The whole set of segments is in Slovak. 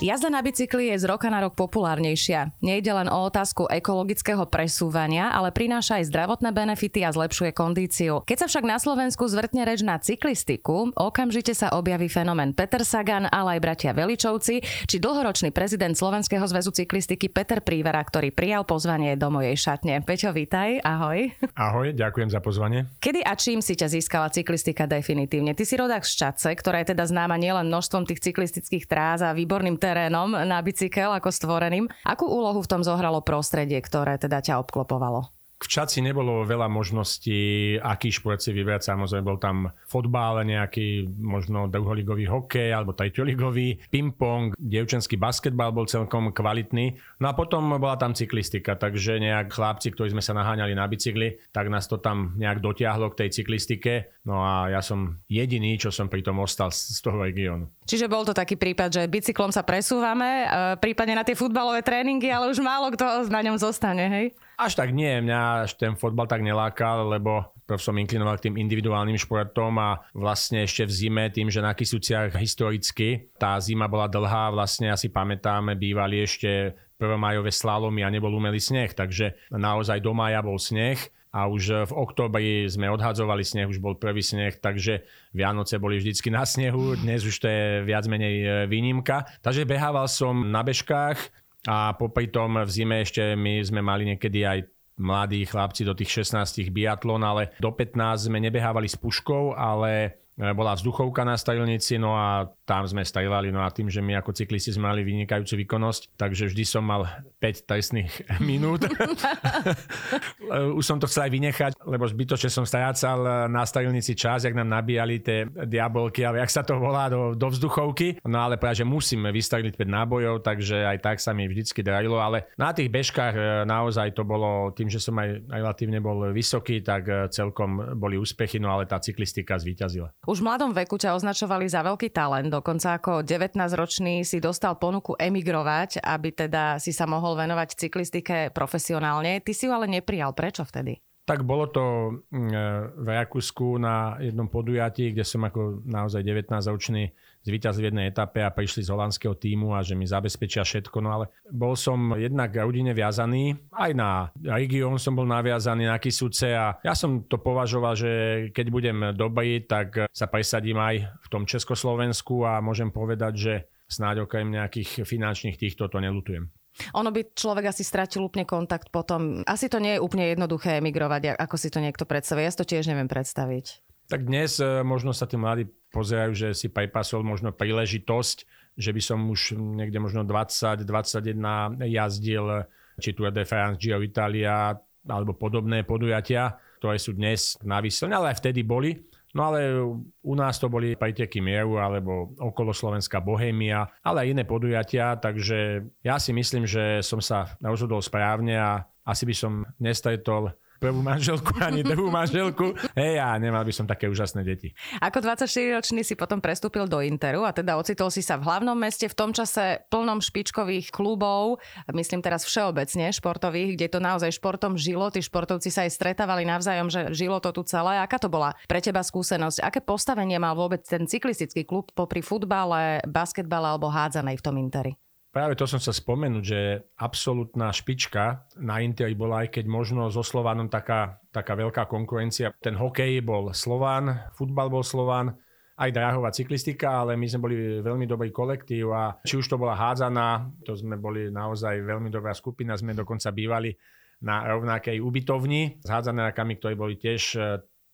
Jazda na bicykli je z roka na rok populárnejšia. Nejde len o otázku ekologického presúvania, ale prináša aj zdravotné benefity a zlepšuje kondíciu. Keď sa však na Slovensku zvrtne reč na cyklistiku, okamžite sa objaví fenomén Peter Sagan, ale aj bratia Veličovci, či dlhoročný prezident Slovenského zväzu cyklistiky Peter Prívera, ktorý prijal pozvanie do mojej šatne. Peťo, vítaj, ahoj. Ahoj, ďakujem za pozvanie. Kedy a čím si ťa získala cyklistika definitívne? Ty si rodák z Čace, ktorá je teda známa nielen množstvom tých cyklistických tráz a výborným terénom na bicykel ako stvoreným. Akú úlohu v tom zohralo prostredie, ktoré teda ťa obklopovalo? V Čaci nebolo veľa možností, aký šport si vybrať. Samozrejme, bol tam fotbal, nejaký možno druholigový hokej alebo treťoligový, ping-pong, dievčenský basketbal bol celkom kvalitný. No a potom bola tam cyklistika, takže nejak chlapci, ktorí sme sa naháňali na bicykli, tak nás to tam nejak dotiahlo k tej cyklistike. No a ja som jediný, čo som pri tom ostal z toho regiónu. Čiže bol to taký prípad, že bicyklom sa presúvame, e, prípadne na tie futbalové tréningy, ale už málo kto na ňom zostane, hej? Až tak nie, mňa až ten fotbal tak nelákal, lebo som inklinoval k tým individuálnym športom a vlastne ešte v zime tým, že na Kisuciach historicky tá zima bola dlhá, vlastne asi pamätáme, bývali ešte prvomajové slalomy a nebol umelý sneh, takže naozaj do maja bol sneh a už v oktobri sme odhadzovali sneh, už bol prvý sneh, takže Vianoce boli vždycky na snehu, dnes už to je viac menej e, výnimka. Takže behával som na bežkách, a popri tom v zime ešte my sme mali niekedy aj mladí chlapci do tých 16 biatlon, ale do 15 sme nebehávali s puškou, ale bola vzduchovka na stajlnici, no a tam sme stajlali, no a tým, že my ako cyklisti sme mali vynikajúcu výkonnosť, takže vždy som mal 5 trestných minút. Už som to chcel aj vynechať, lebo zbytočne som strácal na stajlnici čas, jak nám nabíjali tie diabolky, ale jak sa to volá, do, do vzduchovky. No ale práve, že musíme vystaviť 5 nábojov, takže aj tak sa mi vždycky darilo, ale na tých bežkách e, naozaj to bolo tým, že som aj relatívne bol vysoký, tak e, celkom boli úspechy, no ale tá cyklistika zvíťazila. Už v mladom veku ťa označovali za veľký talent, dokonca ako 19-ročný si dostal ponuku emigrovať, aby teda si sa mohol venovať cyklistike profesionálne. Ty si ju ale neprijal. Prečo vtedy? Tak bolo to mm, v Rakúsku na jednom podujatí, kde som ako naozaj 19-ročný zvíťazil v jednej etape a prišli z holandského týmu a že mi zabezpečia všetko. No ale bol som jednak rodine viazaný, aj na región som bol naviazaný na Kisuce a ja som to považoval, že keď budem dobrý, tak sa presadím aj v tom Československu a môžem povedať, že snáď okrem nejakých finančných týchto to nelutujem. Ono by človek asi stratil úplne kontakt potom. Asi to nie je úplne jednoduché emigrovať, ako si to niekto predstavuje. Ja si to tiež neviem predstaviť. Tak dnes e, možno sa tí mladí pozerajú, že si pripasol možno príležitosť, že by som už niekde možno 20-21 jazdil či Tour de France, Giro Italia alebo podobné podujatia, ktoré sú dnes na výsledne, ale aj vtedy boli. No ale u nás to boli preteky mieru alebo okolo Slovenska Bohémia, ale aj iné podujatia, takže ja si myslím, že som sa rozhodol správne a asi by som nestretol prvú manželku ani druhú manželku. Hej, a nemal by som také úžasné deti. Ako 24-ročný si potom prestúpil do Interu a teda ocitol si sa v hlavnom meste v tom čase plnom špičkových klubov, myslím teraz všeobecne športových, kde to naozaj športom žilo, tí športovci sa aj stretávali navzájom, že žilo to tu celé. Aká to bola pre teba skúsenosť? Aké postavenie mal vôbec ten cyklistický klub popri futbale, basketbale alebo hádzanej v tom Interi? Práve to som sa spomenúť, že absolútna špička na Interi bola, aj keď možno so Slovanom taká, taká veľká konkurencia. Ten hokej bol Slovan, futbal bol Slovan, aj dráhová cyklistika, ale my sme boli veľmi dobrý kolektív a či už to bola hádzaná, to sme boli naozaj veľmi dobrá skupina, sme dokonca bývali na rovnakej ubytovni s hádzanákami, ktorí boli tiež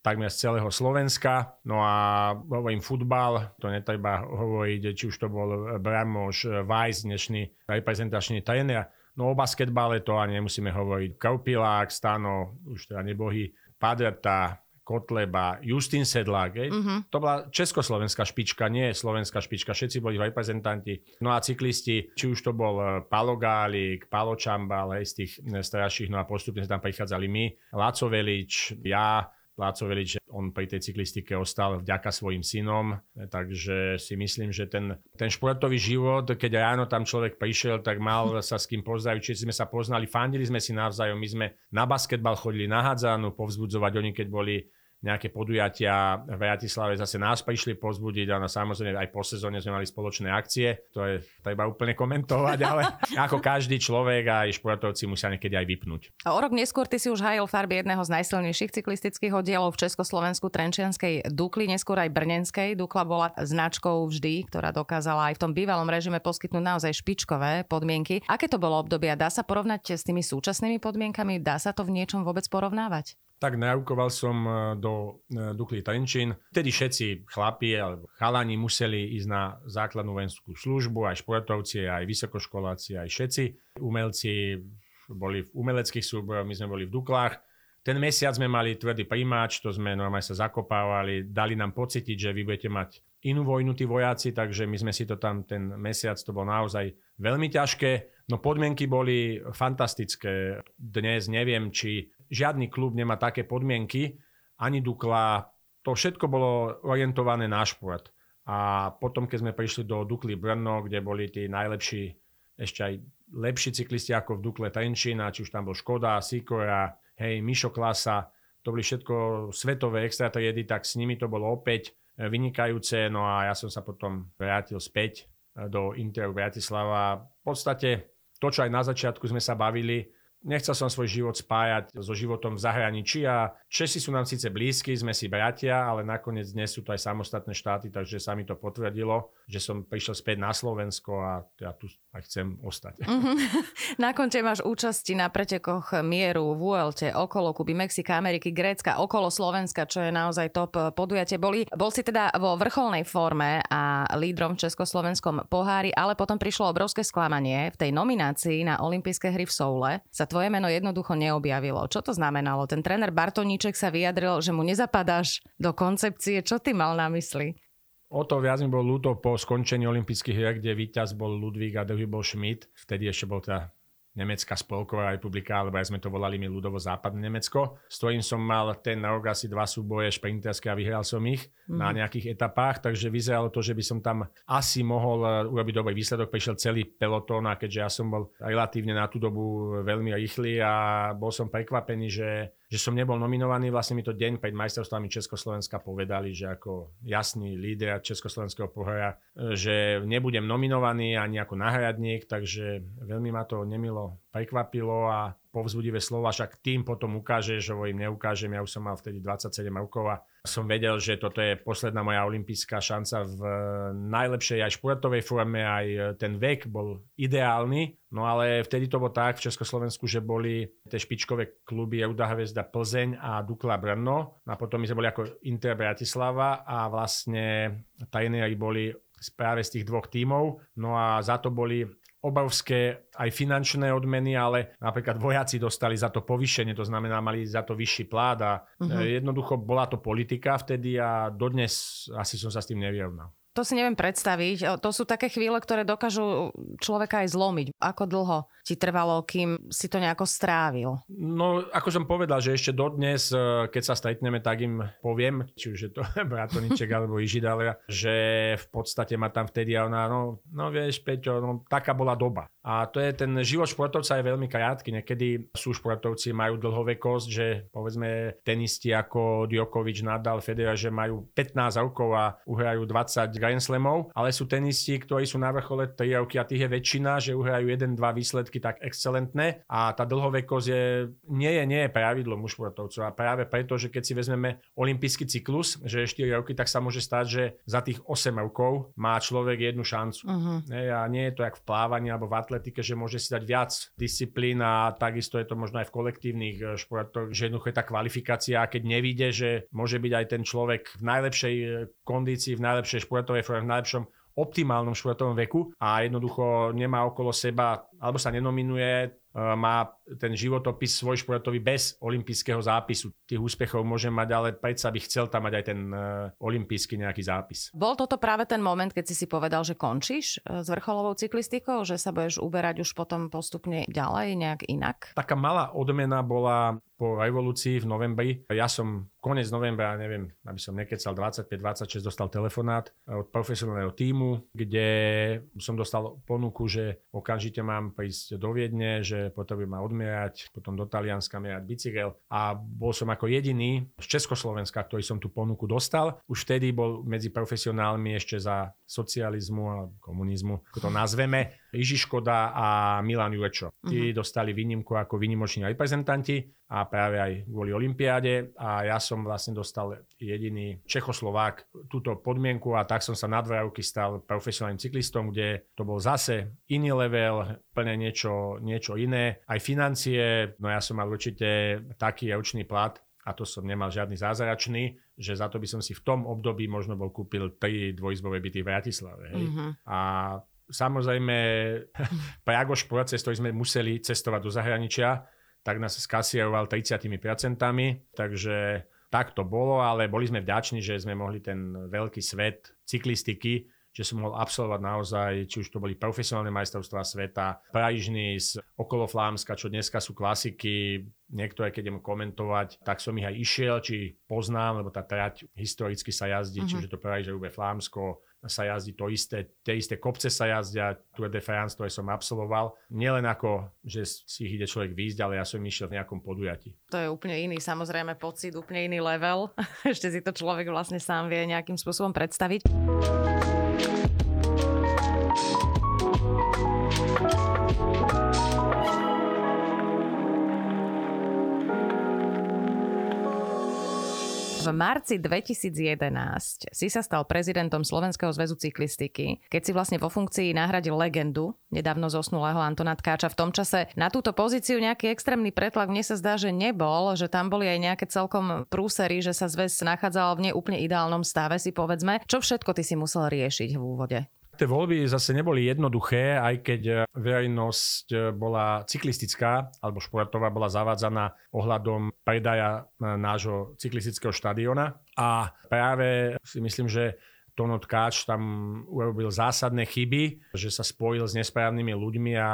takmer z celého Slovenska. No a hovorím futbal, to netreba hovoriť, či už to bol Bramoš, Vajs, dnešný reprezentačný tréner. No o basketbale to ani nemusíme hovoriť. Kaupilák, Stano, už teda nebohy, Padrta, Kotleba, Justin Sedlák. Uh-huh. To bola československá špička, nie slovenská špička. Všetci boli reprezentanti. No a cyklisti, či už to bol eh, Palo Gálik, Palo Čambal, hej, z tých eh, starších, no a postupne sa tam prichádzali my, Laco Velič, ja, Láco Velič, on pri tej cyklistike ostal vďaka svojim synom, takže si myslím, že ten, ten športový život, keď ráno tam človek prišiel, tak mal sa s kým pozdraviť, či sme sa poznali, fandili sme si navzájom, my sme na basketbal chodili na hádzanú, povzbudzovať. Oni, keď boli nejaké podujatia v Bratislave zase nás prišli pozbudiť a samozrejme aj po sezóne sme mali spoločné akcie. To je treba úplne komentovať, ale ako každý človek aj športovci musia niekedy aj vypnúť. A o rok neskôr ty si už hajil farby jedného z najsilnejších cyklistických oddielov v Československu Trenčianskej Dukly, neskôr aj Brnenskej. Dukla bola značkou vždy, ktorá dokázala aj v tom bývalom režime poskytnúť naozaj špičkové podmienky. Aké to bolo obdobie? Dá sa porovnať s tými súčasnými podmienkami? Dá sa to v niečom vôbec porovnávať? Tak narukoval som e, do e, Dukly Trenčín. Vtedy všetci chlapi alebo chalani museli ísť na základnú vojenskú službu, aj športovci, aj vysokoškoláci, aj všetci. Umelci boli v umeleckých súbojoch, my sme boli v Duklách. Ten mesiac sme mali tvrdý príjmač, to sme normálne sa zakopávali, dali nám pocitiť, že vy budete mať inú vojnu tí vojaci, takže my sme si to tam ten mesiac, to bolo naozaj veľmi ťažké. No podmienky boli fantastické. Dnes neviem, či žiadny klub nemá také podmienky, ani Dukla. To všetko bolo orientované na šport. A potom, keď sme prišli do Dukly Brno, kde boli tí najlepší, ešte aj lepší cyklisti ako v Dukle Trenčína, či už tam bol Škoda, Sikora, hej, Mišo Klasa, to boli všetko svetové extra triedy, tak s nimi to bolo opäť vynikajúce. No a ja som sa potom vrátil späť do Interu Bratislava. V podstate to, čo aj na začiatku sme sa bavili, Nechcel som svoj život spájať so životom v zahraničí a Česi sú nám síce blízki, sme si bratia, ale nakoniec dnes sú to aj samostatné štáty, takže sa mi to potvrdilo, že som prišiel späť na Slovensko a ja tu aj chcem ostať. Mm-hmm. Na konte máš účasti na pretekoch mieru, VLT, okolo Kuby, Mexika, Ameriky, Grécka, okolo Slovenska, čo je naozaj top podujatie. Boli, bol si teda vo vrcholnej forme a lídrom v Československom pohári, ale potom prišlo obrovské sklamanie. V tej nominácii na olympijské hry v Soule sa tvoje meno jednoducho neobjavilo. Čo to znamenalo? Ten tréner Bartoníček sa vyjadril, že mu nezapadáš do koncepcie. Čo ty mal na mysli? O to viac mi bol ľúto po skončení olympijských hier, kde víťaz bol Ludvík a druhý bol Schmidt. Vtedy ešte bol teda Nemecká spolková republika, alebo aj sme to volali my ľudovo západné Nemecko, s ktorým som mal ten rok asi dva súboje šprinterské a vyhral som ich mm. na nejakých etapách, takže vyzeralo to, že by som tam asi mohol eh, urobiť dobrý výsledok. Prišiel celý pelotón a keďže ja som bol relatívne na tú dobu veľmi rýchly a bol som prekvapený, že že som nebol nominovaný, vlastne mi to deň pred majstrovstvami Československa povedali, že ako jasný líder Československého pohoja, eh, že nebudem nominovaný ani ako náhradník, takže veľmi ma to nemilo prekvapilo a povzbudivé slova, však tým potom ukáže, že ho im neukážem, ja už som mal vtedy 27 rokov a som vedel, že toto je posledná moja olimpijská šanca v najlepšej aj športovej forme, aj ten vek bol ideálny, no ale vtedy to bolo tak v Československu, že boli tie špičkové kluby Ruda Hvezda Plzeň a Dukla Brno no a potom my sme boli ako Inter Bratislava a vlastne tajnéri boli práve z tých dvoch tímov. No a za to boli obrovské aj finančné odmeny, ale napríklad vojaci dostali za to povýšenie, to znamená, mali za to vyšší plát a uh-huh. jednoducho bola to politika vtedy a dodnes asi som sa s tým nevyrovnal. To si neviem predstaviť. To sú také chvíle, ktoré dokážu človeka aj zlomiť. Ako dlho ti trvalo, kým si to nejako strávil? No, ako som povedal, že ešte dodnes, e, keď sa stretneme, tak im poviem, či už je to Bratoniček alebo Ižidalia, že v podstate ma tam vtedy a ona, no, no vieš, Peťo, no, taká bola doba. A to je ten život športovca je veľmi krátky. Niekedy sú športovci, majú dlhovekosť, že povedzme tenisti ako Djokovic, Nadal, Federer, že majú 15 rokov a uhrajú 20 Grand Slamov, ale sú tenisti, ktorí sú na vrchole 3 roky a tých je väčšina, že uhrajú 1-2 výsledky tak excelentné a tá dlhovekosť je, nie je, nie je pravidlo u športovcov a práve preto, že keď si vezmeme olimpijský cyklus, že je 4 roky, tak sa môže stať, že za tých 8 rokov má človek jednu šancu. Uh-huh. a nie je to jak v plávaní alebo v atle atletike, že môže si dať viac disciplín a takisto je to možno aj v kolektívnych eh, športoch, že jednoducho je tá kvalifikácia keď nevíde, že môže byť aj ten človek v najlepšej eh, kondícii, v najlepšej športovej forme, v najlepšom optimálnom športovom veku a jednoducho nemá okolo seba, alebo sa nenominuje, eh, má ten životopis svoj športový bez olympijského zápisu. Tých úspechov môžem mať, ale predsa by chcel tam mať aj ten uh, olympijský nejaký zápis. Bol toto práve ten moment, keď si si povedal, že končíš uh, s vrcholovou cyklistikou, že sa budeš uberať už potom postupne ďalej nejak inak? Taká malá odmena bola po revolúcii v novembri. Ja som konec novembra, neviem, aby som nekecal 25-26, dostal telefonát od profesionálneho týmu, kde som dostal ponuku, že okamžite mám prísť do Viedne, že potrebujem ma odmerať, potom do Talianska merať bicykel a bol som ako jediný z Československa, ktorý som tú ponuku dostal. Už vtedy bol medzi profesionálmi ešte za socializmu a komunizmu, ako to nazveme, Iži Škoda a Milan Jurečo. Tí uh-huh. dostali výnimku ako výnimoční reprezentanti a práve aj kvôli Olympiáde a ja som vlastne dostal jediný Čechoslovák túto podmienku a tak som sa na dve roky stal profesionálnym cyklistom, kde to bol zase iný level, plne niečo, niečo iné. Aj financie, no ja som mal určite taký ročný plat, a to som nemal žiadny zázračný, že za to by som si v tom období možno bol kúpil tri dvojizbové byty v Bratislave. Hej. Mm-hmm. A Samozrejme, Pragoš proces, ktorý sme museli cestovať do zahraničia, tak nás skasieroval 30%, takže tak to bolo, ale boli sme vďační, že sme mohli ten veľký svet cyklistiky, že som mohol absolvovať naozaj, či už to boli profesionálne majstrovstvá sveta, z okolo Flámska, čo dneska sú klasiky, niektoré keď idem komentovať, tak som ich aj išiel, či poznám, lebo tá trať historicky sa jazdí, uh-huh. čiže to Prajiž, Flámsko, sa jazdí to isté, tie isté kopce sa jazdia, Tour de France, ktoré som absolvoval. Nielen ako, že si ich ide človek výjsť, ale ja som išiel v nejakom podujatí. To je úplne iný, samozrejme pocit, úplne iný level. Ešte si to človek vlastne sám vie nejakým spôsobom predstaviť. V marci 2011 si sa stal prezidentom Slovenského zväzu cyklistiky, keď si vlastne vo funkcii nahradil legendu, nedávno zosnulého Antona Tkáča. V tom čase na túto pozíciu nejaký extrémny pretlak mne sa zdá, že nebol, že tam boli aj nejaké celkom prúsery, že sa zväz nachádzal v neúplne ideálnom stave, si povedzme. Čo všetko ty si musel riešiť v úvode? Tie voľby zase neboli jednoduché, aj keď e, verejnosť e, bola cyklistická alebo športová bola zavádzaná ohľadom predaja e, nášho cyklistického štadiona. A práve si myslím, že Tono Tkáč tam urobil zásadné chyby, že sa spojil s nesprávnymi ľuďmi a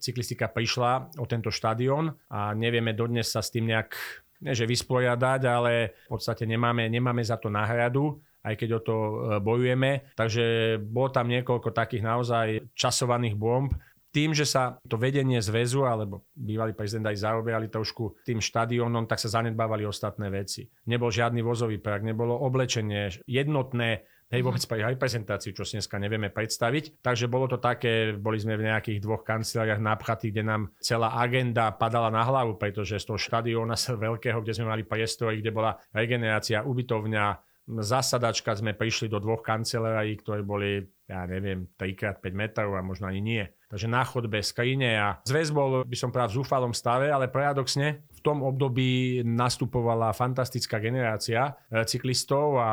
cyklistika prišla o tento štadión a nevieme dodnes sa s tým nejak ne, že vysporiadať, ale v podstate nemáme, nemáme za to náhradu aj keď o to e, bojujeme. Takže bolo tam niekoľko takých naozaj časovaných bomb, tým, že sa to vedenie zväzu alebo bývalý prezident aj zaoberali trošku tým štadiónom, tak sa zanedbávali ostatné veci. Nebol žiadny vozový prak, nebolo oblečenie jednotné, hej, vôbec mhm. pre reprezentáciu, čo si dneska nevieme predstaviť. Takže bolo to také, boli sme v nejakých dvoch kanceláriách napchatí, kde nám celá agenda padala na hlavu, pretože z toho štadióna veľkého, kde sme mali priestory, kde bola regenerácia, ubytovňa, zasadačka sme prišli do dvoch kancelárií, ktoré boli, ja neviem, 3x5 metrov a možno ani nie. Takže na chodbe, skrine a zväz bol, by som povedal, v zúfalom stave, ale paradoxne v tom období nastupovala fantastická generácia e, cyklistov a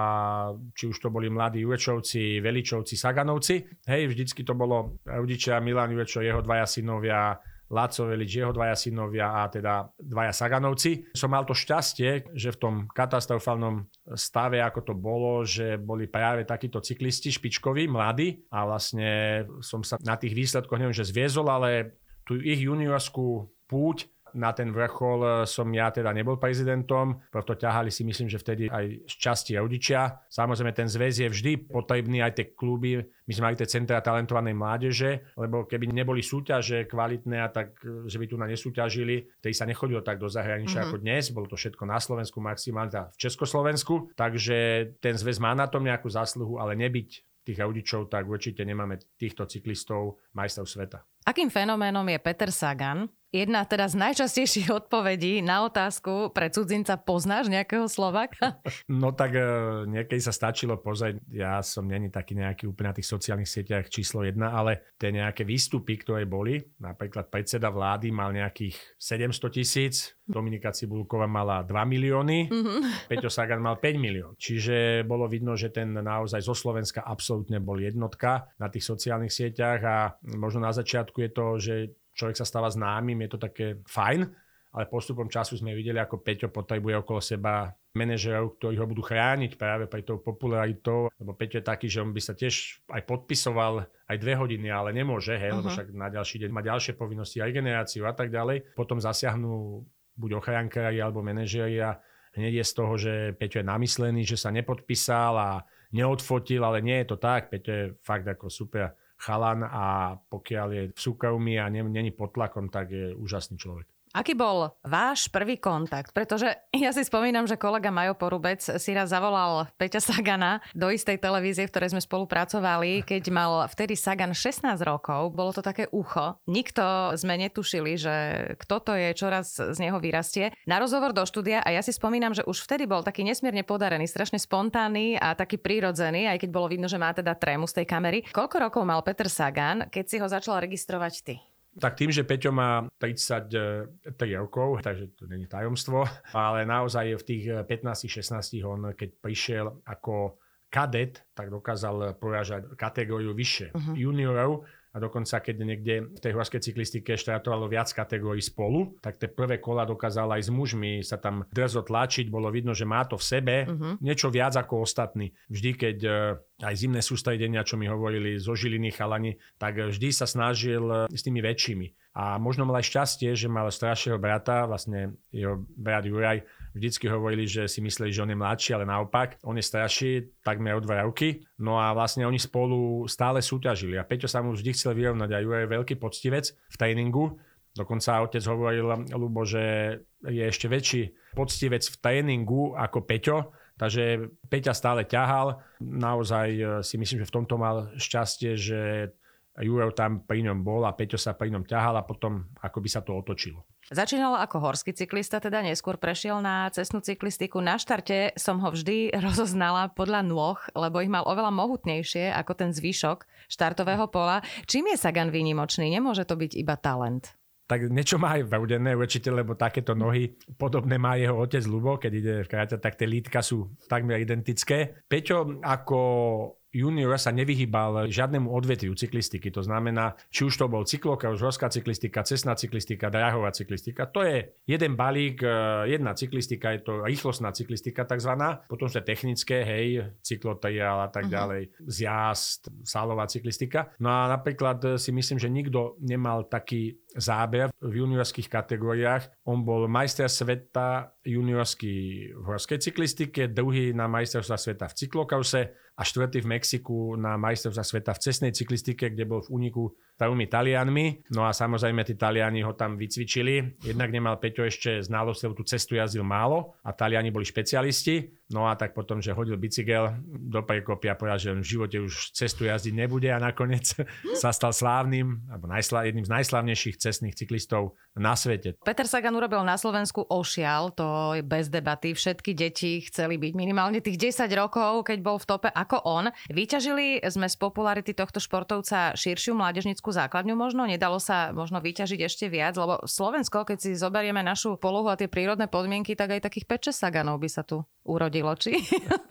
či už to boli mladí Jurečovci, Veličovci, Saganovci. Hej, vždycky to bolo rodičia Milan Jurečo, jeho dvaja synovia, Laco Velič, jeho dvaja synovia a teda dvaja Saganovci. Som mal to šťastie, že v tom katastrofálnom stave, ako to bolo, že boli práve takíto cyklisti špičkoví, mladí a vlastne som sa na tých výsledkoch, neviem, že zviezol, ale tú ich juniorskú púť na ten vrchol e, som ja teda nebol prezidentom, preto ťahali si myslím, že vtedy aj z časti rodičia. Samozrejme ten zväz je vždy potrebný, aj tie kluby, my sme mali tie centra talentovanej mládeže, lebo keby neboli súťaže kvalitné a tak, e, že by tu na nesúťažili, vtedy sa nechodilo tak do zahraničia mm-hmm. ako dnes, bolo to všetko na Slovensku, maximálne v Československu, takže ten zväz má na tom nejakú zásluhu, ale nebyť tých rodičov, tak určite nemáme týchto cyklistov majstrov sveta. Akým fenoménom je Peter Sagan? Jedna teda z najčastejších odpovedí na otázku pre cudzinca poznáš nejakého Slovaka? No tak e, niekedy sa stačilo pozrieť, ja som není taký nejaký úplne na tých sociálnych sieťach číslo jedna, ale tie nejaké výstupy, ktoré boli, napríklad predseda vlády mal nejakých 700 tisíc, Dominika Cibulková mala 2 milióny, mm-hmm. Peťo Sagan mal 5 milión. Čiže bolo vidno, že ten naozaj zo Slovenska absolútne bol jednotka na tých sociálnych sieťach a možno na začiatku je to, že človek sa stáva známym, je to také fajn, ale postupom času sme videli, ako Peťo potrebuje okolo seba manažerov, ktorí ho budú chrániť práve pre tou popularitou, lebo Peťo je taký, že on by sa tiež aj podpisoval aj dve hodiny, ale nemôže, hej, uh-huh. lebo však na ďalší deň má ďalšie povinnosti, aj generáciu a tak ďalej. Potom zasiahnu buď ochránkári alebo manažeri a hneď je z toho, že Peťo je namyslený, že sa nepodpísal a neodfotil, ale nie je to tak. Peťo je fakt ako super chalan a pokiaľ je v súkromí a není pod tlakom, tak je úžasný človek. Aký bol váš prvý kontakt? Pretože ja si spomínam, že kolega Majo Porubec si raz zavolal Peťa Sagana do istej televízie, v ktorej sme spolupracovali, keď mal vtedy Sagan 16 rokov. Bolo to také ucho. Nikto sme netušili, že kto to je, čoraz z neho vyrastie. Na rozhovor do štúdia a ja si spomínam, že už vtedy bol taký nesmierne podarený, strašne spontánny a taký prírodzený, aj keď bolo vidno, že má teda trému z tej kamery. Koľko rokov mal Peter Sagan, keď si ho začal registrovať ty? Tak tým, že Peťo má 33 rokov, takže to není tajomstvo, ale naozaj v tých 15-16 on, keď prišiel ako kadet, tak dokázal porážať kategóriu vyššie uh-huh. juniorov a dokonca keď niekde v tej horskej cyklistike štartovalo viac kategórií spolu, tak tie prvé kola dokázal aj s mužmi sa tam drzo tlačiť, bolo vidno, že má to v sebe, uh-huh. niečo viac ako ostatní. Vždy, keď e, aj zimné sústredenia, čo mi hovorili zo Žiliny chalani, tak vždy sa snažil e, s tými väčšími. A možno mal aj šťastie, že mal staršieho brata, vlastne jeho brat Juraj, vždycky hovorili, že si mysleli, že on je mladší, ale naopak, on je starší takmer o dva roky. No a vlastne oni spolu stále súťažili a Peťo sa mu vždy chcel vyrovnať a Juro je veľký poctivec v tréningu. Dokonca otec hovoril, Lubo, že je ešte väčší poctivec v tréningu ako Peťo, takže Peťa stále ťahal. Naozaj eh, si myslím, že v tomto mal šťastie, že Juro tam pri ňom bol a Peťo sa pri ňom ťahal a potom ako by sa to otočilo. Začínal ako horský cyklista, teda neskôr prešiel na cestnú cyklistiku. Na štarte som ho vždy rozoznala podľa nôh, lebo ich mal oveľa mohutnejšie ako ten zvyšok štartového pola. Čím je Sagan výnimočný? Nemôže to byť iba talent tak niečo má aj vaudené určite, lebo takéto nohy podobné má jeho otec Lubo, keď ide v kráťa, tak tie lítka sú takmer identické. Peťo ako junior sa nevyhýbal žiadnemu odvetviu cyklistiky. To znamená, či už to bol cyklokros, horská cyklistika, cestná cyklistika, dráhová cyklistika. To je jeden balík, e, jedna cyklistika, je to rýchlostná cyklistika takzvaná, potom sú technické, hej, cyklotrial a tak uh-huh. ďalej, zjazd, sálová cyklistika. No a napríklad si myslím, že nikto nemal taký záber v juniorských kategóriách. On bol majster sveta juniorský v horskej cyklistike, druhý na majstrovstva sveta v cyklokrose a štvrtý v Mexiku na majstrovstva sveta v cestnej cyklistike, kde bol v úniku prvými Talianmi. No a samozrejme tí Taliani ho tam vycvičili. Jednak nemal Peťo ešte znalosť, lebo tú cestu jazdil málo a Taliani boli špecialisti. No a tak potom, že hodil bicykel do prekopia, povedal, že v živote už cestu jazdiť nebude a nakoniec sa stal slávnym, alebo najslá, jedným z najslávnejších cestných cyklistov na svete. Peter Sagan urobil na Slovensku ošial, to je bez debaty. Všetky deti chceli byť minimálne tých 10 rokov, keď bol v tope ako on. Vyťažili sme z popularity tohto športovca širšiu mládežnickú základňu možno? Nedalo sa možno vyťažiť ešte viac? Lebo Slovensko, keď si zoberieme našu polohu a tie prírodné podmienky, tak aj takých 5 Saganov by sa tu urodilo, či?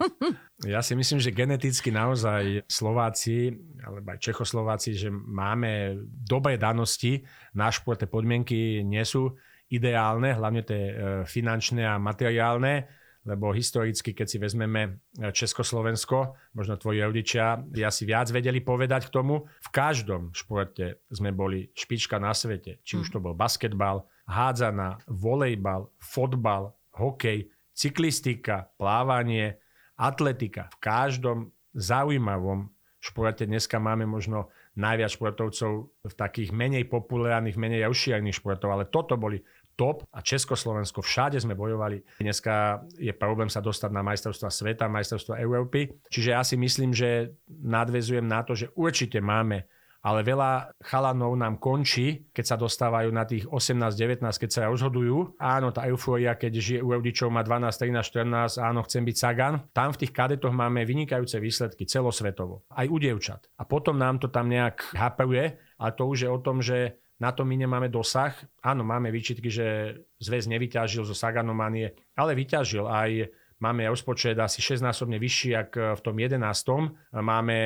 ja si myslím, že geneticky naozaj Slováci, alebo aj Čechoslováci, že máme dobré danosti, na šport, podmienky nie sú ideálne, hlavne tie e, finančné a materiálne, lebo historicky, keď si vezmeme e, Československo, možno tvoji rodičia by asi viac vedeli povedať k tomu. V každom športe sme boli špička na svete. Či už to bol basketbal, hádzana, volejbal, fotbal, hokej, cyklistika, plávanie, atletika. V každom zaujímavom športe dneska máme možno najviac športovcov v takých menej populárnych, menej rozšírených športov, ale toto boli top a Československo, všade sme bojovali. Dneska je problém sa dostať na majstrovstva sveta, majstrovstva Európy. Čiže ja si myslím, že nadvezujem na to, že určite máme ale veľa chalanov nám končí, keď sa dostávajú na tých 18-19, keď sa rozhodujú. Áno, tá eufória, keď žije u rodičov má 12, 13, 14, áno, chcem byť Sagan. Tam v tých kadetoch máme vynikajúce výsledky celosvetovo, aj u dievčat. A potom nám to tam nejak hapruje, a to už je o tom, že na to my nemáme dosah. Áno, máme výčitky, že zväz nevyťažil zo Saganomanie, ale vyťažil aj Máme rozpočet asi 6-násobne vyšší ako v tom 11. Máme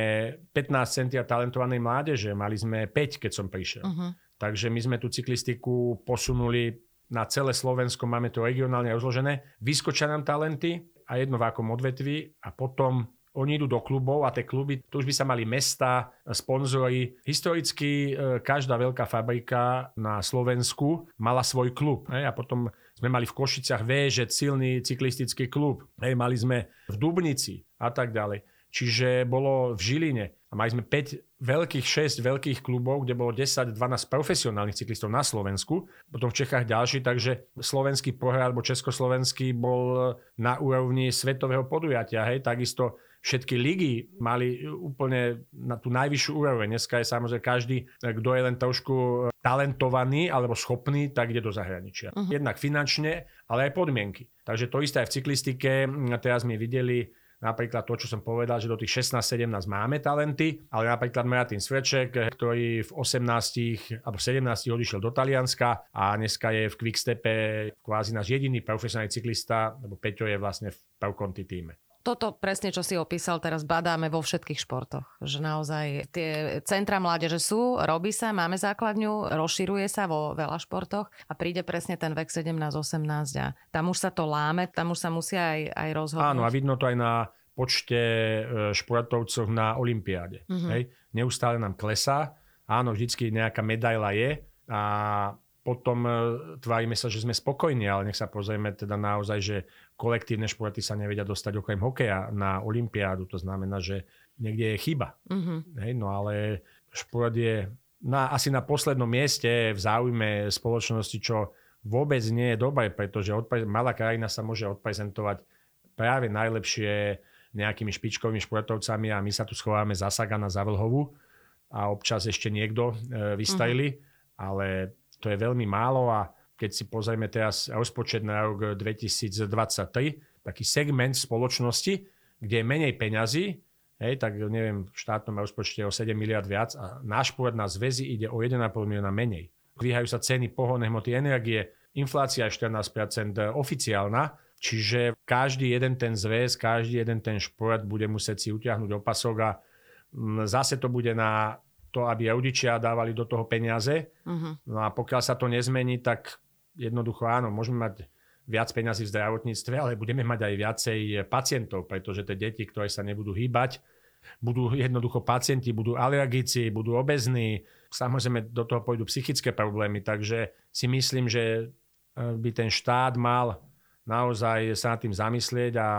15 centia talentovanej mládeže, mali sme 5, keď som prišiel. Uh-huh. Takže my sme tú cyklistiku posunuli na celé Slovensko, máme to regionálne rozložené. Vyskočia nám talenty a jedno v akom odvetvi a potom oni idú do klubov a tie kluby, tu už by sa mali mesta, sponzory. Historicky e, každá veľká fabrika na Slovensku mala svoj klub. A potom sme mali v Košiciach Véžet, silný cyklistický klub. Mali sme v Dubnici a tak ďalej. Čiže bolo v Žiline a mali sme 5 veľkých, 6 veľkých klubov, kde bolo 10-12 profesionálnych cyklistov na Slovensku, potom v Čechách ďalší, takže slovenský pohľad alebo československý bol na úrovni svetového podujatia. Hej, takisto všetky ligy mali úplne na tú najvyššiu úroveň. Dneska je samozrejme každý, kto je len trošku talentovaný alebo schopný, tak ide do zahraničia. Uh-huh. Jednak finančne, ale aj podmienky. Takže to isté aj v cyklistike. Teraz sme videli Napríklad to, čo som povedal, že do tých 16-17 máme talenty, ale napríklad Martin Sveček, ktorý v 18 alebo 17 odišiel do Talianska a dneska je v Quickstepe kvázi náš jediný profesionálny cyklista, lebo Peťo je vlastne v Pelconti týme toto presne, čo si opísal, teraz badáme vo všetkých športoch. Že naozaj tie centra mládeže sú, robí sa, máme základňu, rozširuje sa vo veľa športoch a príde presne ten vek 17-18 a tam už sa to láme, tam už sa musia aj, aj rozhodnúť. Áno a vidno to aj na počte e, športovcov na Olympiáde. Mm-hmm. Hej? Neustále nám klesá. Áno, vždycky nejaká medaila je a potom e, tvárime sa, že sme spokojní, ale nech sa pozrieme teda naozaj, že kolektívne športy sa nevedia dostať okrem hokeja na Olympiádu. To znamená, že niekde je chyba. Mm-hmm. Hej, no ale šport je na, asi na poslednom mieste v záujme spoločnosti, čo vôbec nie je dobré, pretože odpre- malá krajina sa môže odprezentovať práve najlepšie nejakými špičkovými športovcami a my sa tu schováme za Sagana, za Vlhovu a občas ešte niekto e, vystajili, mm-hmm. ale to je veľmi málo a keď si pozrieme teraz rozpočet na rok 2023, taký segment spoločnosti, kde je menej peňazí, hej, tak neviem, v štátnom rozpočte o 7 miliard viac a náš pôrod na zväzy ide o 1,5 milióna menej. Vyhajú sa ceny pohonné hmoty energie, inflácia je 14% oficiálna, čiže každý jeden ten zväz, každý jeden ten šport bude musieť si utiahnuť opasok a mm, zase to bude na to, aby rodičia dávali do toho peniaze. Uh-huh. No a pokiaľ sa to nezmení, tak jednoducho áno, môžeme mať viac peniazy v zdravotníctve, ale budeme mať aj viacej pacientov, pretože tie deti, ktoré sa nebudú hýbať, budú jednoducho pacienti, budú alergici, budú obezní, samozrejme do toho pôjdu psychické problémy, takže si myslím, že e, by ten štát mal naozaj sa nad tým zamyslieť a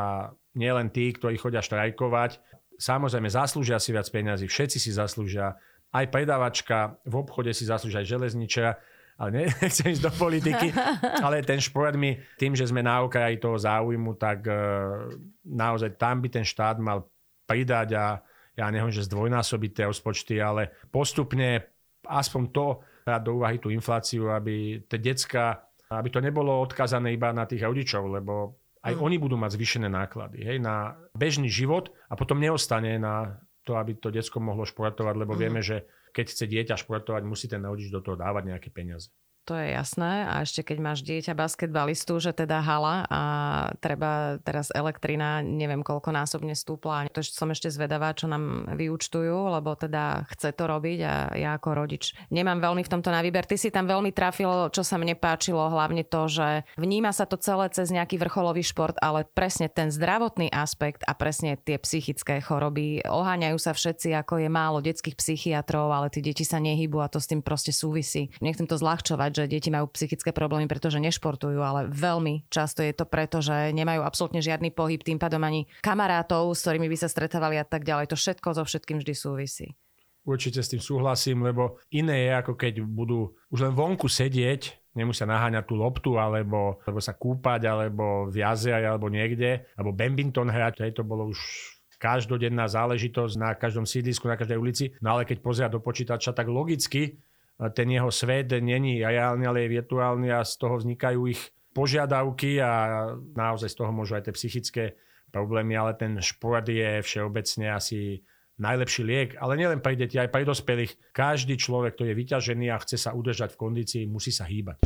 nielen tí, ktorí chodia štrajkovať, samozrejme zaslúžia si viac peniazy, všetci si zaslúžia, aj predavačka, v obchode si zaslúžia aj železničera, ale ne, nechcem ísť do politiky, ale ten šport mi, tým, že sme na okraji toho záujmu, tak uh, naozaj tam by ten štát mal pridať a ja neviem, že zdvojnásobiť tie rozpočty, ale postupne aspoň to brať do úvahy tú infláciu, aby tie decka, aby to nebolo odkazané iba na tých rodičov, lebo aj mm. oni budú mať zvýšené náklady hej, na bežný život a potom neostane na to, aby to detsko mohlo športovať, lebo mm. vieme, že keď chce dieťa športovať, musí ten rodič do toho dávať nejaké peniaze to je jasné. A ešte keď máš dieťa basketbalistu, že teda hala a treba teraz elektrina, neviem koľko násobne stúpla. To som ešte zvedavá, čo nám vyučtujú, lebo teda chce to robiť a ja ako rodič nemám veľmi v tomto na výber. Ty si tam veľmi trafil, čo sa mne páčilo, hlavne to, že vníma sa to celé cez nejaký vrcholový šport, ale presne ten zdravotný aspekt a presne tie psychické choroby. Oháňajú sa všetci, ako je málo detských psychiatrov, ale tie deti sa nehybu a to s tým proste súvisí. Nechcem to zľahčovať, že deti majú psychické problémy, pretože nešportujú, ale veľmi často je to preto, že nemajú absolútne žiadny pohyb, tým pádom ani kamarátov, s ktorými by sa stretávali a tak ďalej. To všetko so všetkým vždy súvisí. Určite s tým súhlasím, lebo iné je ako keď budú už len vonku sedieť, nemusia naháňať tú loptu, alebo, alebo sa kúpať, alebo v jazere, alebo niekde, alebo badminton hrať, hej, to bolo už každodenná záležitosť na každom sídlisku, na každej ulici. No ale keď pozria do počítača, tak logicky ten jeho svet není reálny, ale je virtuálny a z toho vznikajú ich požiadavky a naozaj z toho môžu aj tie psychické problémy, ale ten šport je všeobecne asi najlepší liek, ale nielen pre deti, aj pre dospelých. Každý človek, ktorý je vyťažený a chce sa udržať v kondícii, musí sa hýbať.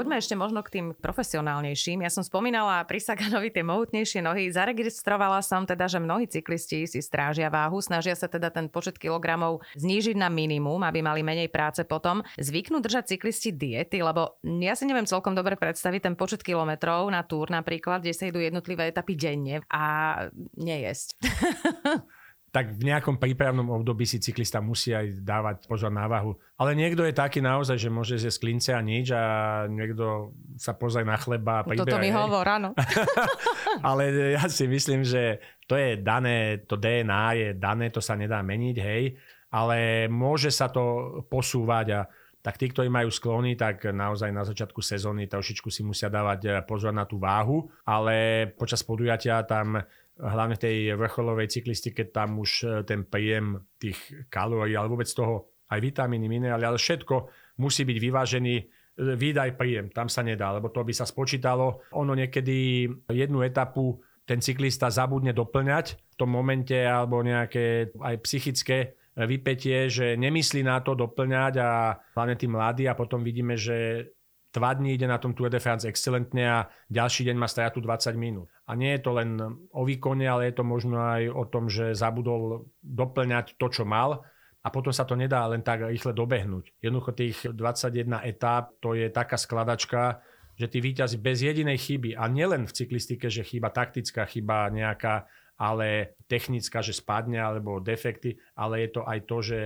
Poďme ešte možno k tým profesionálnejším. Ja som spomínala pri Saganovi tie mohutnejšie nohy. Zaregistrovala som teda, že mnohí cyklisti si strážia váhu, snažia sa teda ten počet kilogramov znížiť na minimum, aby mali menej práce potom. Zvyknú držať cyklisti diety, lebo ja si neviem celkom dobre predstaviť ten počet kilometrov na túr napríklad, kde sa idú jednotlivé etapy denne a nejesť. tak v nejakom prípravnom období si cyklista musí aj dávať pozor na váhu. Ale niekto je taký naozaj, že môže zjesť klince a nič a niekto sa pozrie na chleba a príbe. Toto mi hovor, áno. Ale ja si myslím, že to je dané, to DNA je dané, to sa nedá meniť, hej. Ale môže sa to posúvať a tak tí, ktorí majú sklony, tak naozaj na začiatku sezóny trošičku si musia dávať pozor na tú váhu, ale počas podujatia tam hlavne tej vrcholovej cyklistike, tam už e, ten príjem tých kalórií, ale vôbec toho aj vitamíny, minerály, ale všetko musí byť vyvážený e, výdaj príjem, tam sa nedá, lebo to by sa spočítalo. Ono niekedy jednu etapu ten cyklista zabudne doplňať v tom momente alebo nejaké aj psychické e, vypetie, že nemyslí na to doplňať a hlavne tí mladí a potom vidíme, že dva dní ide na tom Tour de France excelentne a ďalší deň má stratu 20 minút. A nie je to len o výkone, ale je to možno aj o tom, že zabudol doplňať to, čo mal a potom sa to nedá len tak rýchle dobehnúť. Jednoducho tých 21 etáp, to je taká skladačka, že tí víťazi bez jedinej chyby, a nielen v cyklistike, že chyba taktická, chyba nejaká, ale technická, že spadne, alebo defekty, ale je to aj to, že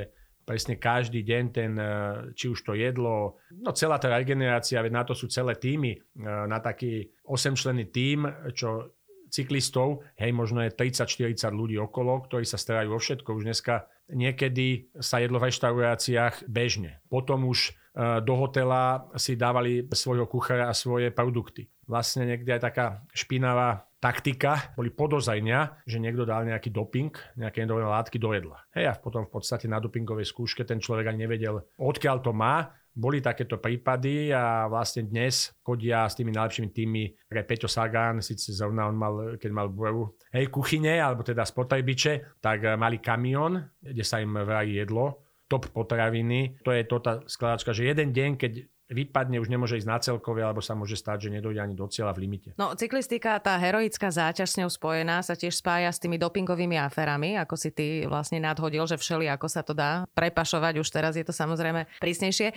presne každý deň ten, e, či už to jedlo, no celá tá regenerácia, veď na to sú celé týmy, e, na taký 8-členný tím, čo cyklistov, hej, možno je 30-40 ľudí okolo, ktorí sa starajú o všetko. Už dneska niekedy sa jedlo v reštauráciách bežne. Potom už e, do hotela si dávali svojho kuchára a svoje produkty. Vlastne niekde aj taká špinavá taktika, boli podozajnia, že niekto dal nejaký doping, nejaké nedovolené látky do jedla. Hej, a potom v podstate na dopingovej skúške ten človek ani nevedel, odkiaľ to má. Boli takéto prípady a vlastne dnes chodia s tými najlepšími tými, pre Peťo Sagan, síce zrovna on mal, keď mal buevu, hej, kuchyne, alebo teda spotrebiče, tak eh, mali kamión, kde sa im vraj jedlo, top potraviny. To je to tá skladačka, že jeden deň, keď vypadne, už nemôže ísť na celkové, alebo sa môže stať, že nedojde ani do cieľa v limite. No, cyklistika, tá heroická záťaž s ňou spojená sa tiež spája s tými dopingovými aferami, ako si ty vlastne nadhodil, že všeli, ako sa to dá prepašovať, už teraz je to samozrejme prísnejšie. E,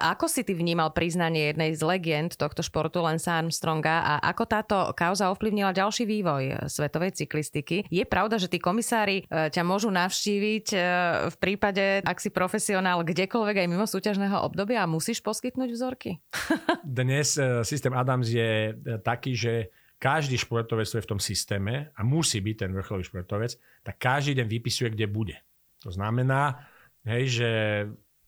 ako si ty vnímal priznanie jednej z legend tohto športu, Lensa Armstronga, a ako táto kauza ovplyvnila ďalší vývoj svetovej cyklistiky? Je pravda, že tí komisári e, ťa môžu navštíviť e, v prípade, ak si profesionál kdekoľvek aj mimo súťažného obdobia a musíš poskytnúť poskytnúť vzorky? Dnes e, systém Adams je e, taký, že každý športovec, ktorý je v tom systéme a musí byť ten vrcholový športovec, tak každý deň vypisuje, kde bude. To znamená, hej, že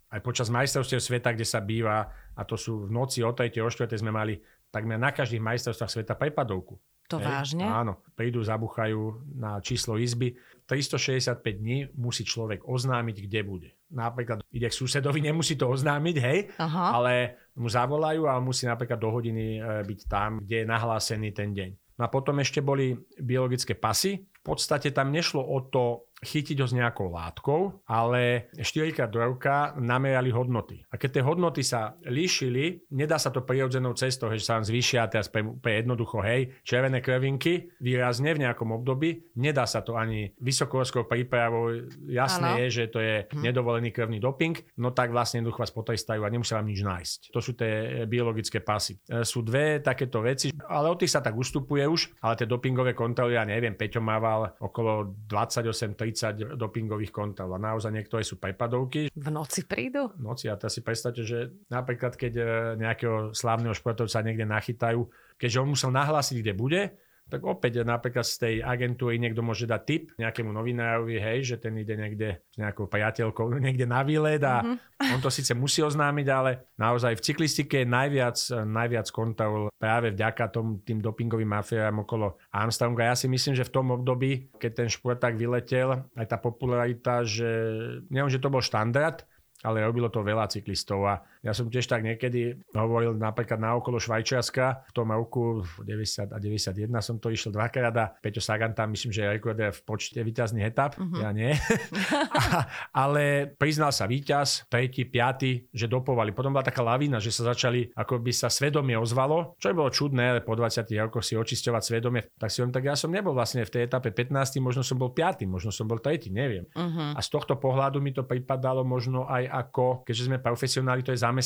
aj počas majstrovstiev sveta, kde sa býva, a to sú v noci o 3. o 4. sme mali takmer na každých majstrovstvách sveta prepadovku. To hej? vážne? Áno, prídu, zabuchajú na číslo izby. 365 dní musí človek oznámiť, kde bude napríklad ide k susedovi, nemusí to oznámiť, hej, Aha. ale mu zavolajú a musí napríklad do hodiny e, byť tam, kde je nahlásený ten deň. No a potom ešte boli biologické pasy. V podstate tam nešlo o to chytiť ho s nejakou látkou, ale 4 krát do roka namerali hodnoty. A keď tie hodnoty sa líšili, nedá sa to prirodzenou cestou, že sa vám zvýšia teraz pre, pre jednoducho, hej, červené krvinky výrazne v nejakom období, nedá sa to ani vysokohorskou prípravou, jasné ano. je, že to je hm. nedovolený krvný doping, no tak vlastne jednoducho vás potrestajú a nemusia vám nič nájsť. To sú tie biologické pasy. E, sú dve takéto veci, ale od tých sa tak ustupuje už, ale tie dopingové kontroly, ja neviem, Peťo mával okolo 28 30 dopingových kontrol. A naozaj niektoré sú prepadovky. V noci prídu? V noci. A to si predstavte, že napríklad keď e, nejakého slávneho športovca niekde nachytajú, keďže on musel nahlásiť, kde bude, tak opäť napríklad z tej agentúry niekto môže dať tip nejakému novinárovi, hej, že ten ide niekde s nejakou priateľkou niekde na výlet a mm-hmm. on to síce musí oznámiť, ale naozaj v cyklistike je najviac, najviac kontrol práve vďaka tom, tým dopingovým mafiám okolo Armstronga. Ja si myslím, že v tom období, keď ten šport tak vyletel, aj tá popularita, že neviem, že to bol štandard, ale robilo to veľa cyklistov a Ja som tiež tak niekedy hovoril napríklad na okolo Švajčiarska, v tom roku 90 a 91 som to išiel dvakrát a Peťo Sagan tam myslím, že je rekordér v počte výťazných etap, uh-huh. ja nie. a, ale priznal sa víťaz, tretí, piaty, že dopovali. Potom bola taká lavína, že sa začali, ako by sa svedomie ozvalo, čo bolo čudné, ale po 20 rokoch si očisťovať svedomie. Tak si on, tak ja som nebol vlastne v tej etape 15, možno som bol 5, možno som bol tretí, neviem. Uh-huh. A z tohto pohľadu mi to pripadalo možno aj ako, keďže sme profesionáli, to je zamestnanie.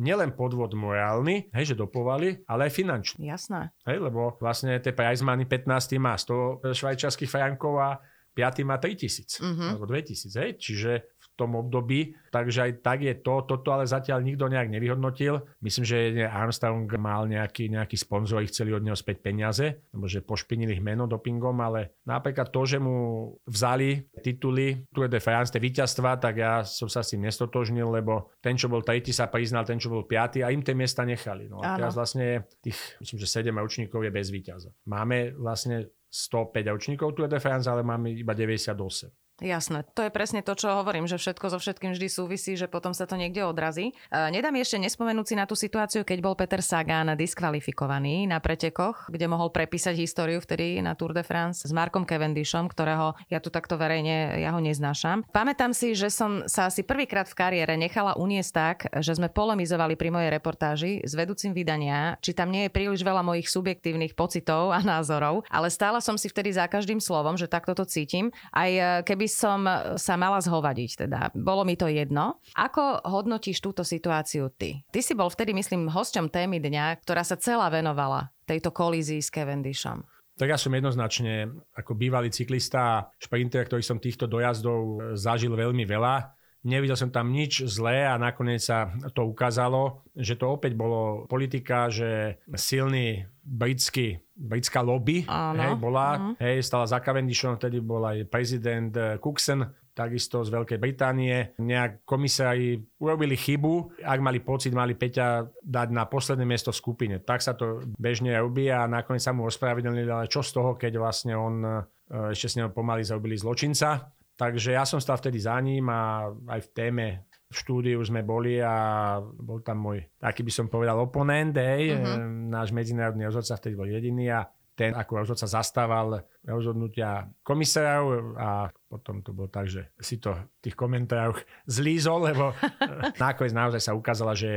Nielen podvod morálny, hej, že dopovali, ale aj finančný. Jasné. Hej, lebo vlastne tie prize money 15 má 100 švajčiarských frankov a 5 má 3000 uh-huh. Mhm. alebo 2000, hej? čiže tom období, takže aj tak je to, toto ale zatiaľ nikto nejak nevyhodnotil. Myslím, že Armstrong mal nejaký, nejaký sponzor, ich chceli od neho späť peniaze, lebo že pošpinili ich meno dopingom, ale napríklad to, že mu vzali tituly Tour de France, tie víťazstva, tak ja som sa s tým nestotožnil, lebo ten, čo bol tretí, sa priznal, ten, čo bol piatý a im tie miesta nechali. No a teraz vlastne tých, myslím, že 7 ročníkov je bez víťaza. Máme vlastne 105 ročníkov Tour de France, ale máme iba 98. Jasné, to je presne to, čo hovorím, že všetko so všetkým vždy súvisí, že potom sa to niekde odrazí. E, nedám ešte nespomenúť si na tú situáciu, keď bol Peter Sagan diskvalifikovaný na pretekoch, kde mohol prepísať históriu vtedy na Tour de France s Markom Cavendishom, ktorého ja tu takto verejne, ja ho neznášam. Pamätám si, že som sa asi prvýkrát v kariére nechala uniesť tak, že sme polemizovali pri mojej reportáži s vedúcim vydania, či tam nie je príliš veľa mojich subjektívnych pocitov a názorov, ale stála som si vtedy za každým slovom, že takto to cítim. Aj e, keby by som sa mala zhovadiť, teda bolo mi to jedno. Ako hodnotíš túto situáciu ty? Ty si bol vtedy, myslím, hosťom témy dňa, ktorá sa celá venovala tejto kolízii s Cavendishom. Tak ja som jednoznačne ako bývalý cyklista šprinter, ktorý som týchto dojazdov zažil veľmi veľa. Nevidel som tam nič zlé a nakoniec sa to ukázalo, že to opäť bolo politika, že silný britský, britská lobby Áno. hej, bola, uh-huh. hej, stala za Cavendishom, vtedy bol aj prezident eh, Cookson, takisto z Veľkej Británie. Nejak komisári urobili chybu, ak mali pocit, mali Peťa dať na posledné miesto v skupine. Tak sa to bežne robí a nakoniec sa mu ospravedlnili, ale čo z toho, keď vlastne on eh, ešte s ním pomaly zrobili zločinca. Takže ja som stal vtedy za ním a aj v téme v štúdiu sme boli a bol tam môj, taký by som povedal, oponent, hej, uh-huh. náš medzinárodný rozhodca vtedy bol jediný a ten ako rozhodca zastával rozhodnutia komisárov a potom to bolo tak, že si to v tých komentároch zlízol, lebo nakoniec naozaj sa ukázala, že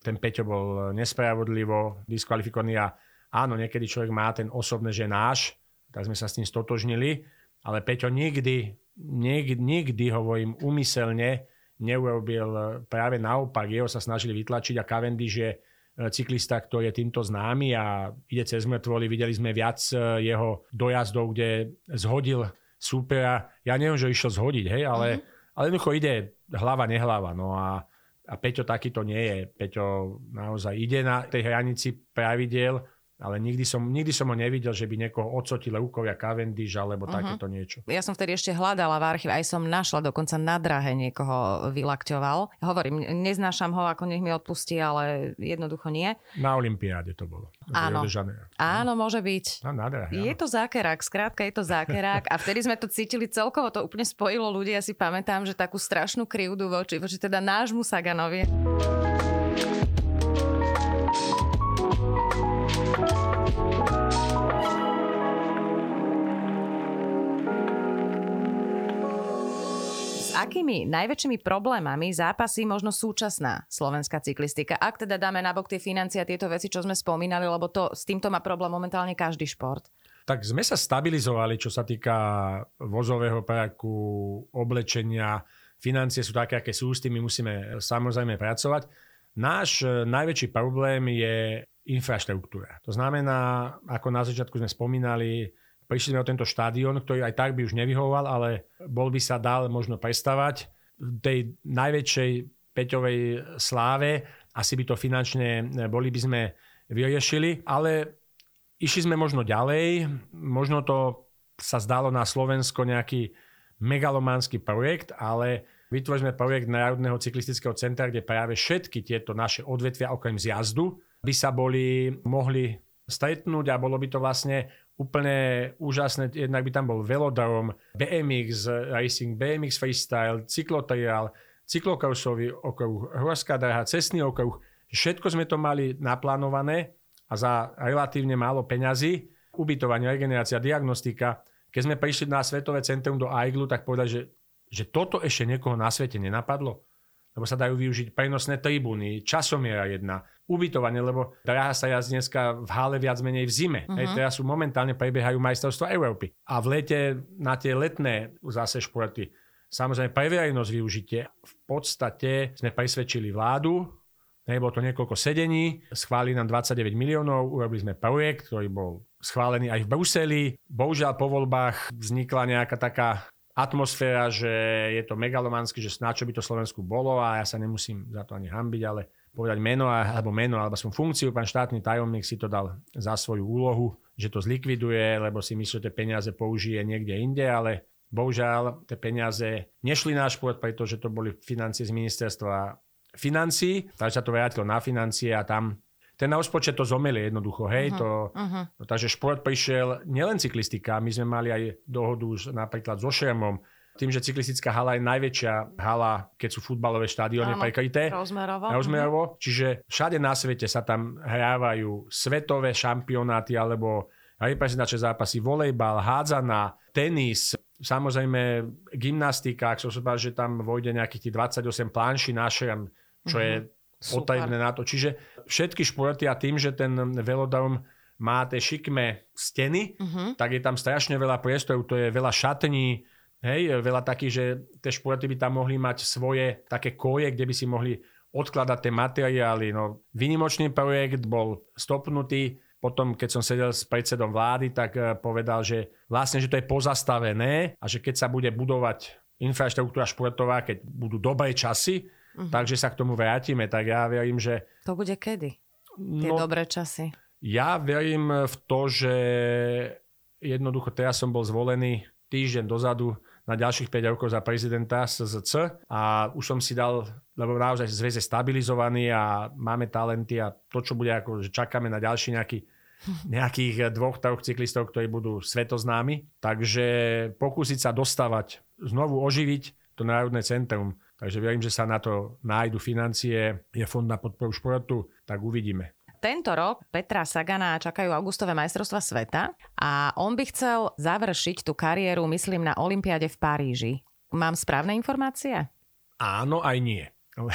ten Peťo bol nespravodlivo diskvalifikovaný a áno, niekedy človek má ten osobné, že náš, tak sme sa s tým stotožnili, ale Peťo nikdy, nikdy, nikdy hovorím umyselne, neurobil e, práve naopak. Jeho sa snažili vytlačiť a Cavendish je e, cyklista, ktorý je týmto známy a ide cez mŕtvoly. Videli sme viac e, jeho dojazdov, kde zhodil súpera. Ja neviem, že išiel zhodiť, hej, ale, mm-hmm. ale jednoducho ide hlava, nehlava. No a, a Peťo takýto nie je. Peťo naozaj ide na tej hranici pravidel, ale nikdy som, nikdy som ho nevidel, že by niekoho odsotil Leukovia Cavendish alebo uh-huh. takéto niečo. Ja som vtedy ešte hľadala v archíve, aj som našla dokonca na drahe niekoho vylakťoval. Hovorím, neznášam ho, ako nech mi odpustí, ale jednoducho nie. Na Olympiáde to bolo. Áno, áno, môže byť. Na, na drahe, je to zákerák, skrátka je to zákerák a vtedy sme to cítili celkovo, to úplne spojilo ľudí. Ja si pamätám, že takú strašnú krivdu voči, voči teda nášmu Saganovi. Akými najväčšími problémami zápasí možno súčasná slovenská cyklistika? Ak teda dáme nabok tie financie a tieto veci, čo sme spomínali, lebo to, s týmto má problém momentálne každý šport. Tak sme sa stabilizovali, čo sa týka vozového parku, oblečenia, financie sú také, aké sú, s tým my musíme samozrejme pracovať. Náš e, najväčší problém je infraštruktúra. To znamená, ako na začiatku sme spomínali, Prišli sme o tento štádion, ktorý aj tak by už nevyhovoval, ale bol by sa dal možno prestavať. V tej najväčšej Peťovej sláve asi by to finančne boli by sme vyriešili, ale išli sme možno ďalej, možno to sa zdalo na Slovensko nejaký megalománsky projekt, ale vytvorili sme projekt Národného cyklistického centra, kde práve všetky tieto naše odvetvia okrem zjazdu by sa boli mohli stretnúť a bolo by to vlastne úplne úžasné, jednak by tam bol velodrom, BMX Racing, BMX Freestyle, cyklotrial, cyklokausový okruh, horská dráha, cestný okruh. Všetko sme to mali naplánované a za relatívne málo peňazí, ubytovanie, regenerácia, diagnostika. Keď sme prišli na Svetové centrum do Aiglu, tak povedali, že, že toto ešte niekoho na svete nenapadlo lebo sa dajú využiť prenosné tribúny, časomiera jedna, ubytovanie, lebo dráha sa jazdí dneska v hale viac menej v zime. Uh-huh. Hej, teraz sú momentálne prebiehajú majstrovstva Európy. A v lete na tie letné zase športy Samozrejme, pre verejnosť využitie. V podstate sme presvedčili vládu, nebolo to niekoľko sedení, schválili nám 29 miliónov, urobili sme projekt, ktorý bol schválený aj v Bruseli. Bohužiaľ po voľbách vznikla nejaká taká atmosféra, že je to megalomanské, že snáď čo by to Slovensku bolo a ja sa nemusím za to ani hambiť, ale povedať meno, alebo meno, alebo som funkciu, pán štátny tajomník si to dal za svoju úlohu, že to zlikviduje, lebo si myslí, že tie peniaze použije niekde inde, ale bohužiaľ tie peniaze nešli na šport, pretože to boli financie z ministerstva financí, takže sa to vrátilo na financie a tam ten rozpočet to zomelie jednoducho, hej. Uh-huh, to, uh-huh. No, takže šport prišiel, nielen cyklistika, my sme mali aj dohodu už napríklad so Šermom, tým, že cyklistická hala je najväčšia hala, keď sú futbalové štádiony prekryté. Rozmerovo. Rozmerovo. Uh-huh. Čiže všade na svete sa tam hrávajú svetové šampionáty alebo reprezentačné zápasy, volejbal, hádzana, tenis, samozrejme gymnastika, ak som sa že tam vojde nejakých tých 28 planší na čo uh-huh. je potajemné na to. Čiže všetky športy a tým, že ten velodrom má tie šikmé steny, uh-huh. tak je tam strašne veľa priestorov, to je veľa šatní, hej, veľa takých, že tie športy by tam mohli mať svoje také koje, kde by si mohli odkladať tie materiály. No, vynimočný projekt bol stopnutý, potom, keď som sedel s predsedom vlády, tak eh, povedal, že vlastne, že to je pozastavené a že keď sa bude budovať infraštruktúra športová, keď budú dobré časy, Uh-huh. Takže sa k tomu vrátime. Tak ja verím, že... To bude kedy? Tie no, dobré časy. Ja verím v to, že jednoducho teraz som bol zvolený týždeň dozadu na ďalších 5 rokov za prezidenta SZC a už som si dal, lebo naozaj zväz je stabilizovaný a máme talenty a to, čo bude ako, že čakáme na ďalší nejaký nejakých dvoch, troch cyklistov, ktorí budú svetoznámi. Takže pokúsiť sa dostávať, znovu oživiť to Národné centrum Takže verím, že sa na to nájdu financie, je fond na podporu športu, tak uvidíme. Tento rok Petra Sagana čakajú augustové majstrovstva sveta a on by chcel završiť tú kariéru, myslím, na Olympiáde v Paríži. Mám správne informácie? Áno, aj nie.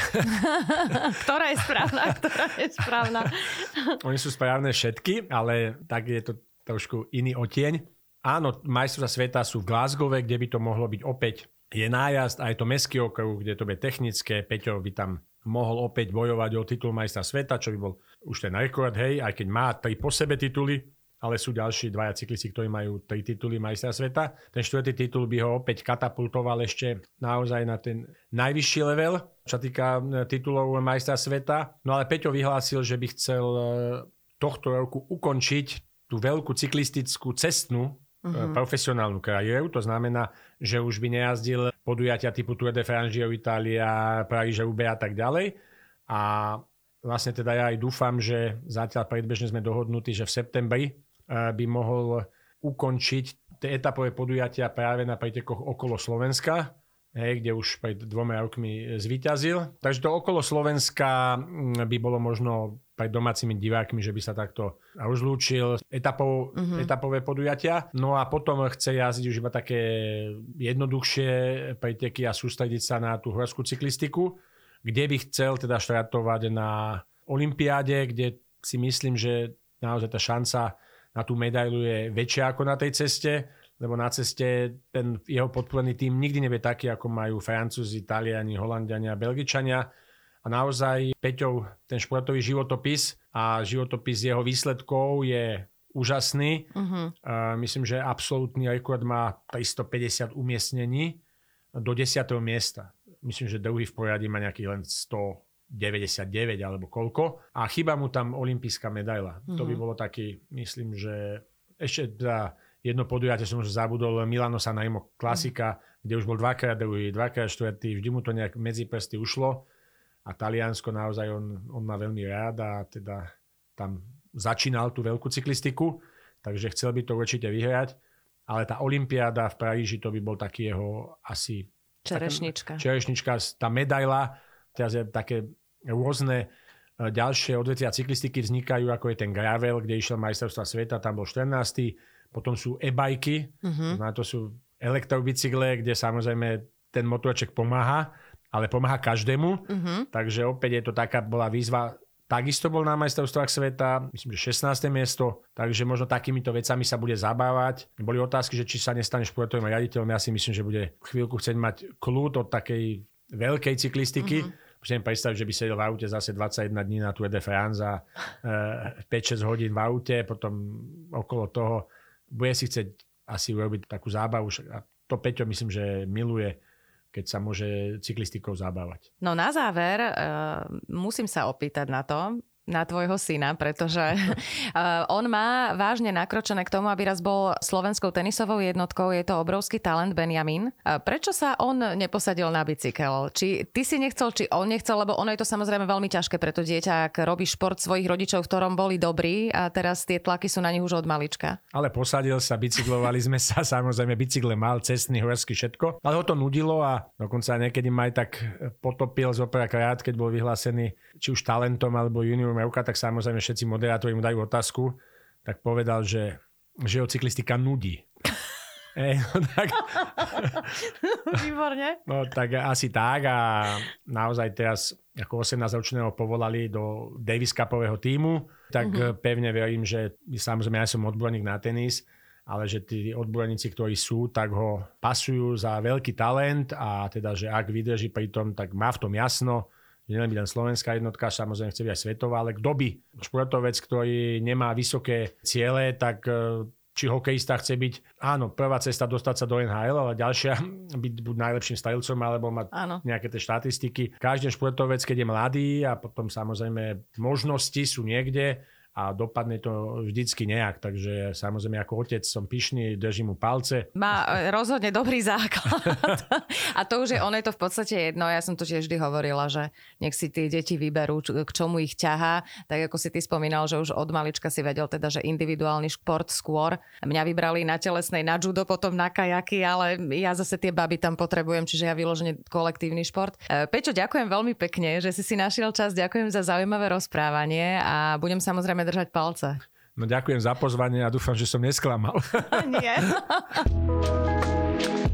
ktorá je správna, ktorá je správna? Oni sú správne všetky, ale tak je to trošku iný otieň. Áno, majstrovstvá sveta sú v Glasgow, kde by to mohlo byť opäť je nájazd, aj to mestský okruh, kde to bude technické. Peťo by tam mohol opäť bojovať o titul majstra sveta, čo by bol už ten rekord, hej, aj keď má tri po sebe tituly, ale sú ďalší dvaja cyklisti, ktorí majú tri tituly majstra sveta. Ten štvrtý titul by ho opäť katapultoval ešte naozaj na ten najvyšší level, čo týka e, titulov majstra sveta. No ale Peťo vyhlásil, že by chcel e, tohto roku ukončiť tú veľkú cyklistickú cestnú uh-huh. profesionálnu kariéru. To znamená, že už by nejazdil podujatia typu Tour de France, Giro Italia, Paríže, Ube a tak ďalej. A vlastne teda ja aj dúfam, že zatiaľ predbežne sme dohodnutí, že v septembri eh, by mohol ukončiť tie etapové podujatia práve na pretekoch okolo Slovenska, hej, kde už pred dvoma rokmi zvíťazil. Takže to okolo Slovenska mm, by bolo možno pred domácimi divákmi, že by sa takto rozlúčil etapov, uh-huh. etapové podujatia. No a potom chce jazdiť už iba také jednoduchšie preteky a sústrediť sa na tú horskú cyklistiku, kde by chcel teda štartovať na Olympiáde, kde si myslím, že naozaj tá šanca na tú medailu je väčšia ako na tej ceste, lebo na ceste ten jeho podporený tým nikdy nebude taký, ako majú Francúzi, Taliani, Holandiania, Belgičania a naozaj Peťov ten športový životopis a životopis jeho výsledkov je úžasný. Uh-huh. Uh, myslím, že absolútny rekord má 350 umiestnení do 10. miesta. Myslím, že druhý v poradí má nejakých len 199 alebo koľko. A chyba mu tam olimpijská medaila. Uh-huh. To by bolo taký, myslím, že ešte za jedno podujatie som už zabudol, Milano Sanremo klasika, uh-huh. kde už bol dvakrát druhý, dvakrát štvrtý, vždy mu to nejak medzi prsty ušlo a Taliansko naozaj on, on má veľmi rád a teda tam začínal tú veľkú cyklistiku, takže chcel by to určite vyhrať, ale tá Olympiáda v Paríži to by bol taký jeho asi Čerešnička. Taká, čerešnička, tá medaila, teraz je také rôzne e, ďalšie odvetvia cyklistiky vznikajú, ako je ten gravel, kde išiel majstrovstva sveta, tam bol 14. Potom sú e-bajky, uh-huh. to sú elektrobicykle, kde samozrejme ten motorček pomáha, ale pomáha každému. Uh-huh. Takže opäť je to taká, bola výzva Takisto bol na majstrovstvách sveta, myslím, že 16. miesto, takže možno takýmito vecami sa bude zabávať. Boli otázky, že či sa nestane športovým riaditeľom. Ja si myslím, že bude chvíľku chcieť mať kľúd od takej veľkej cyklistiky. Mm-hmm. Môžem predstaviť, že by sedel v aute zase 21 dní na Tour de France a e, 5-6 hodín v aute, potom okolo toho bude si chcieť asi urobiť takú zábavu. A to Peťo myslím, že miluje keď sa môže cyklistikou zabávať. No na záver uh, musím sa opýtať na to, na tvojho syna, pretože on má vážne nakročené k tomu, aby raz bol slovenskou tenisovou jednotkou. Je to obrovský talent Benjamin. Prečo sa on neposadil na bicykel? Či ty si nechcel, či on nechcel, lebo ono je to samozrejme veľmi ťažké pre to dieťa, ak robí šport svojich rodičov, v ktorom boli dobrí a teraz tie tlaky sú na nich už od malička. Ale posadil sa, bicyklovali sme sa, samozrejme bicykle mal, cestný, horský, všetko. Ale ho to nudilo a dokonca niekedy ma aj tak potopil zo krát, keď bol vyhlásený či už talentom alebo junior Meuka, tak samozrejme všetci moderátori mu dajú otázku, tak povedal, že, že ho cyklistika nudí. Ej, no tak... Výborne. No tak asi tak a naozaj teraz ako 18-ročného povolali do Davis Cupového týmu, tak uh-huh. pevne verím, že samozrejme ja som odborník na tenis, ale že tí odborníci, ktorí sú, tak ho pasujú za veľký talent a teda, že ak vydrží pri tom, tak má v tom jasno nielen by len slovenská jednotka, samozrejme chce byť aj svetová, ale kto by športovec, ktorý nemá vysoké ciele, tak e, či hokejista chce byť, áno, prvá cesta dostať sa do NHL, ale ďalšia byť buď najlepším strelcom, alebo mať áno. nejaké tie štatistiky. Každý športovec, keď je mladý a potom samozrejme možnosti sú niekde, a dopadne to vždycky nejak. Takže samozrejme ako otec som pyšný, držím mu palce. Má e, rozhodne dobrý základ. a to už je, ono je to v podstate jedno. Ja som to tiež vždy hovorila, že nech si tie deti vyberú, k čomu ich ťahá. Tak ako si ty spomínal, že už od malička si vedel teda, že individuálny šport skôr. Mňa vybrali na telesnej, na judo, potom na kajaky, ale ja zase tie baby tam potrebujem, čiže ja vyložene kolektívny šport. E, Pečo, ďakujem veľmi pekne, že si si našiel čas. Ďakujem za zaujímavé rozprávanie a budem samozrejme držať palce. No ďakujem za pozvanie a dúfam, že som nesklamal. Nie.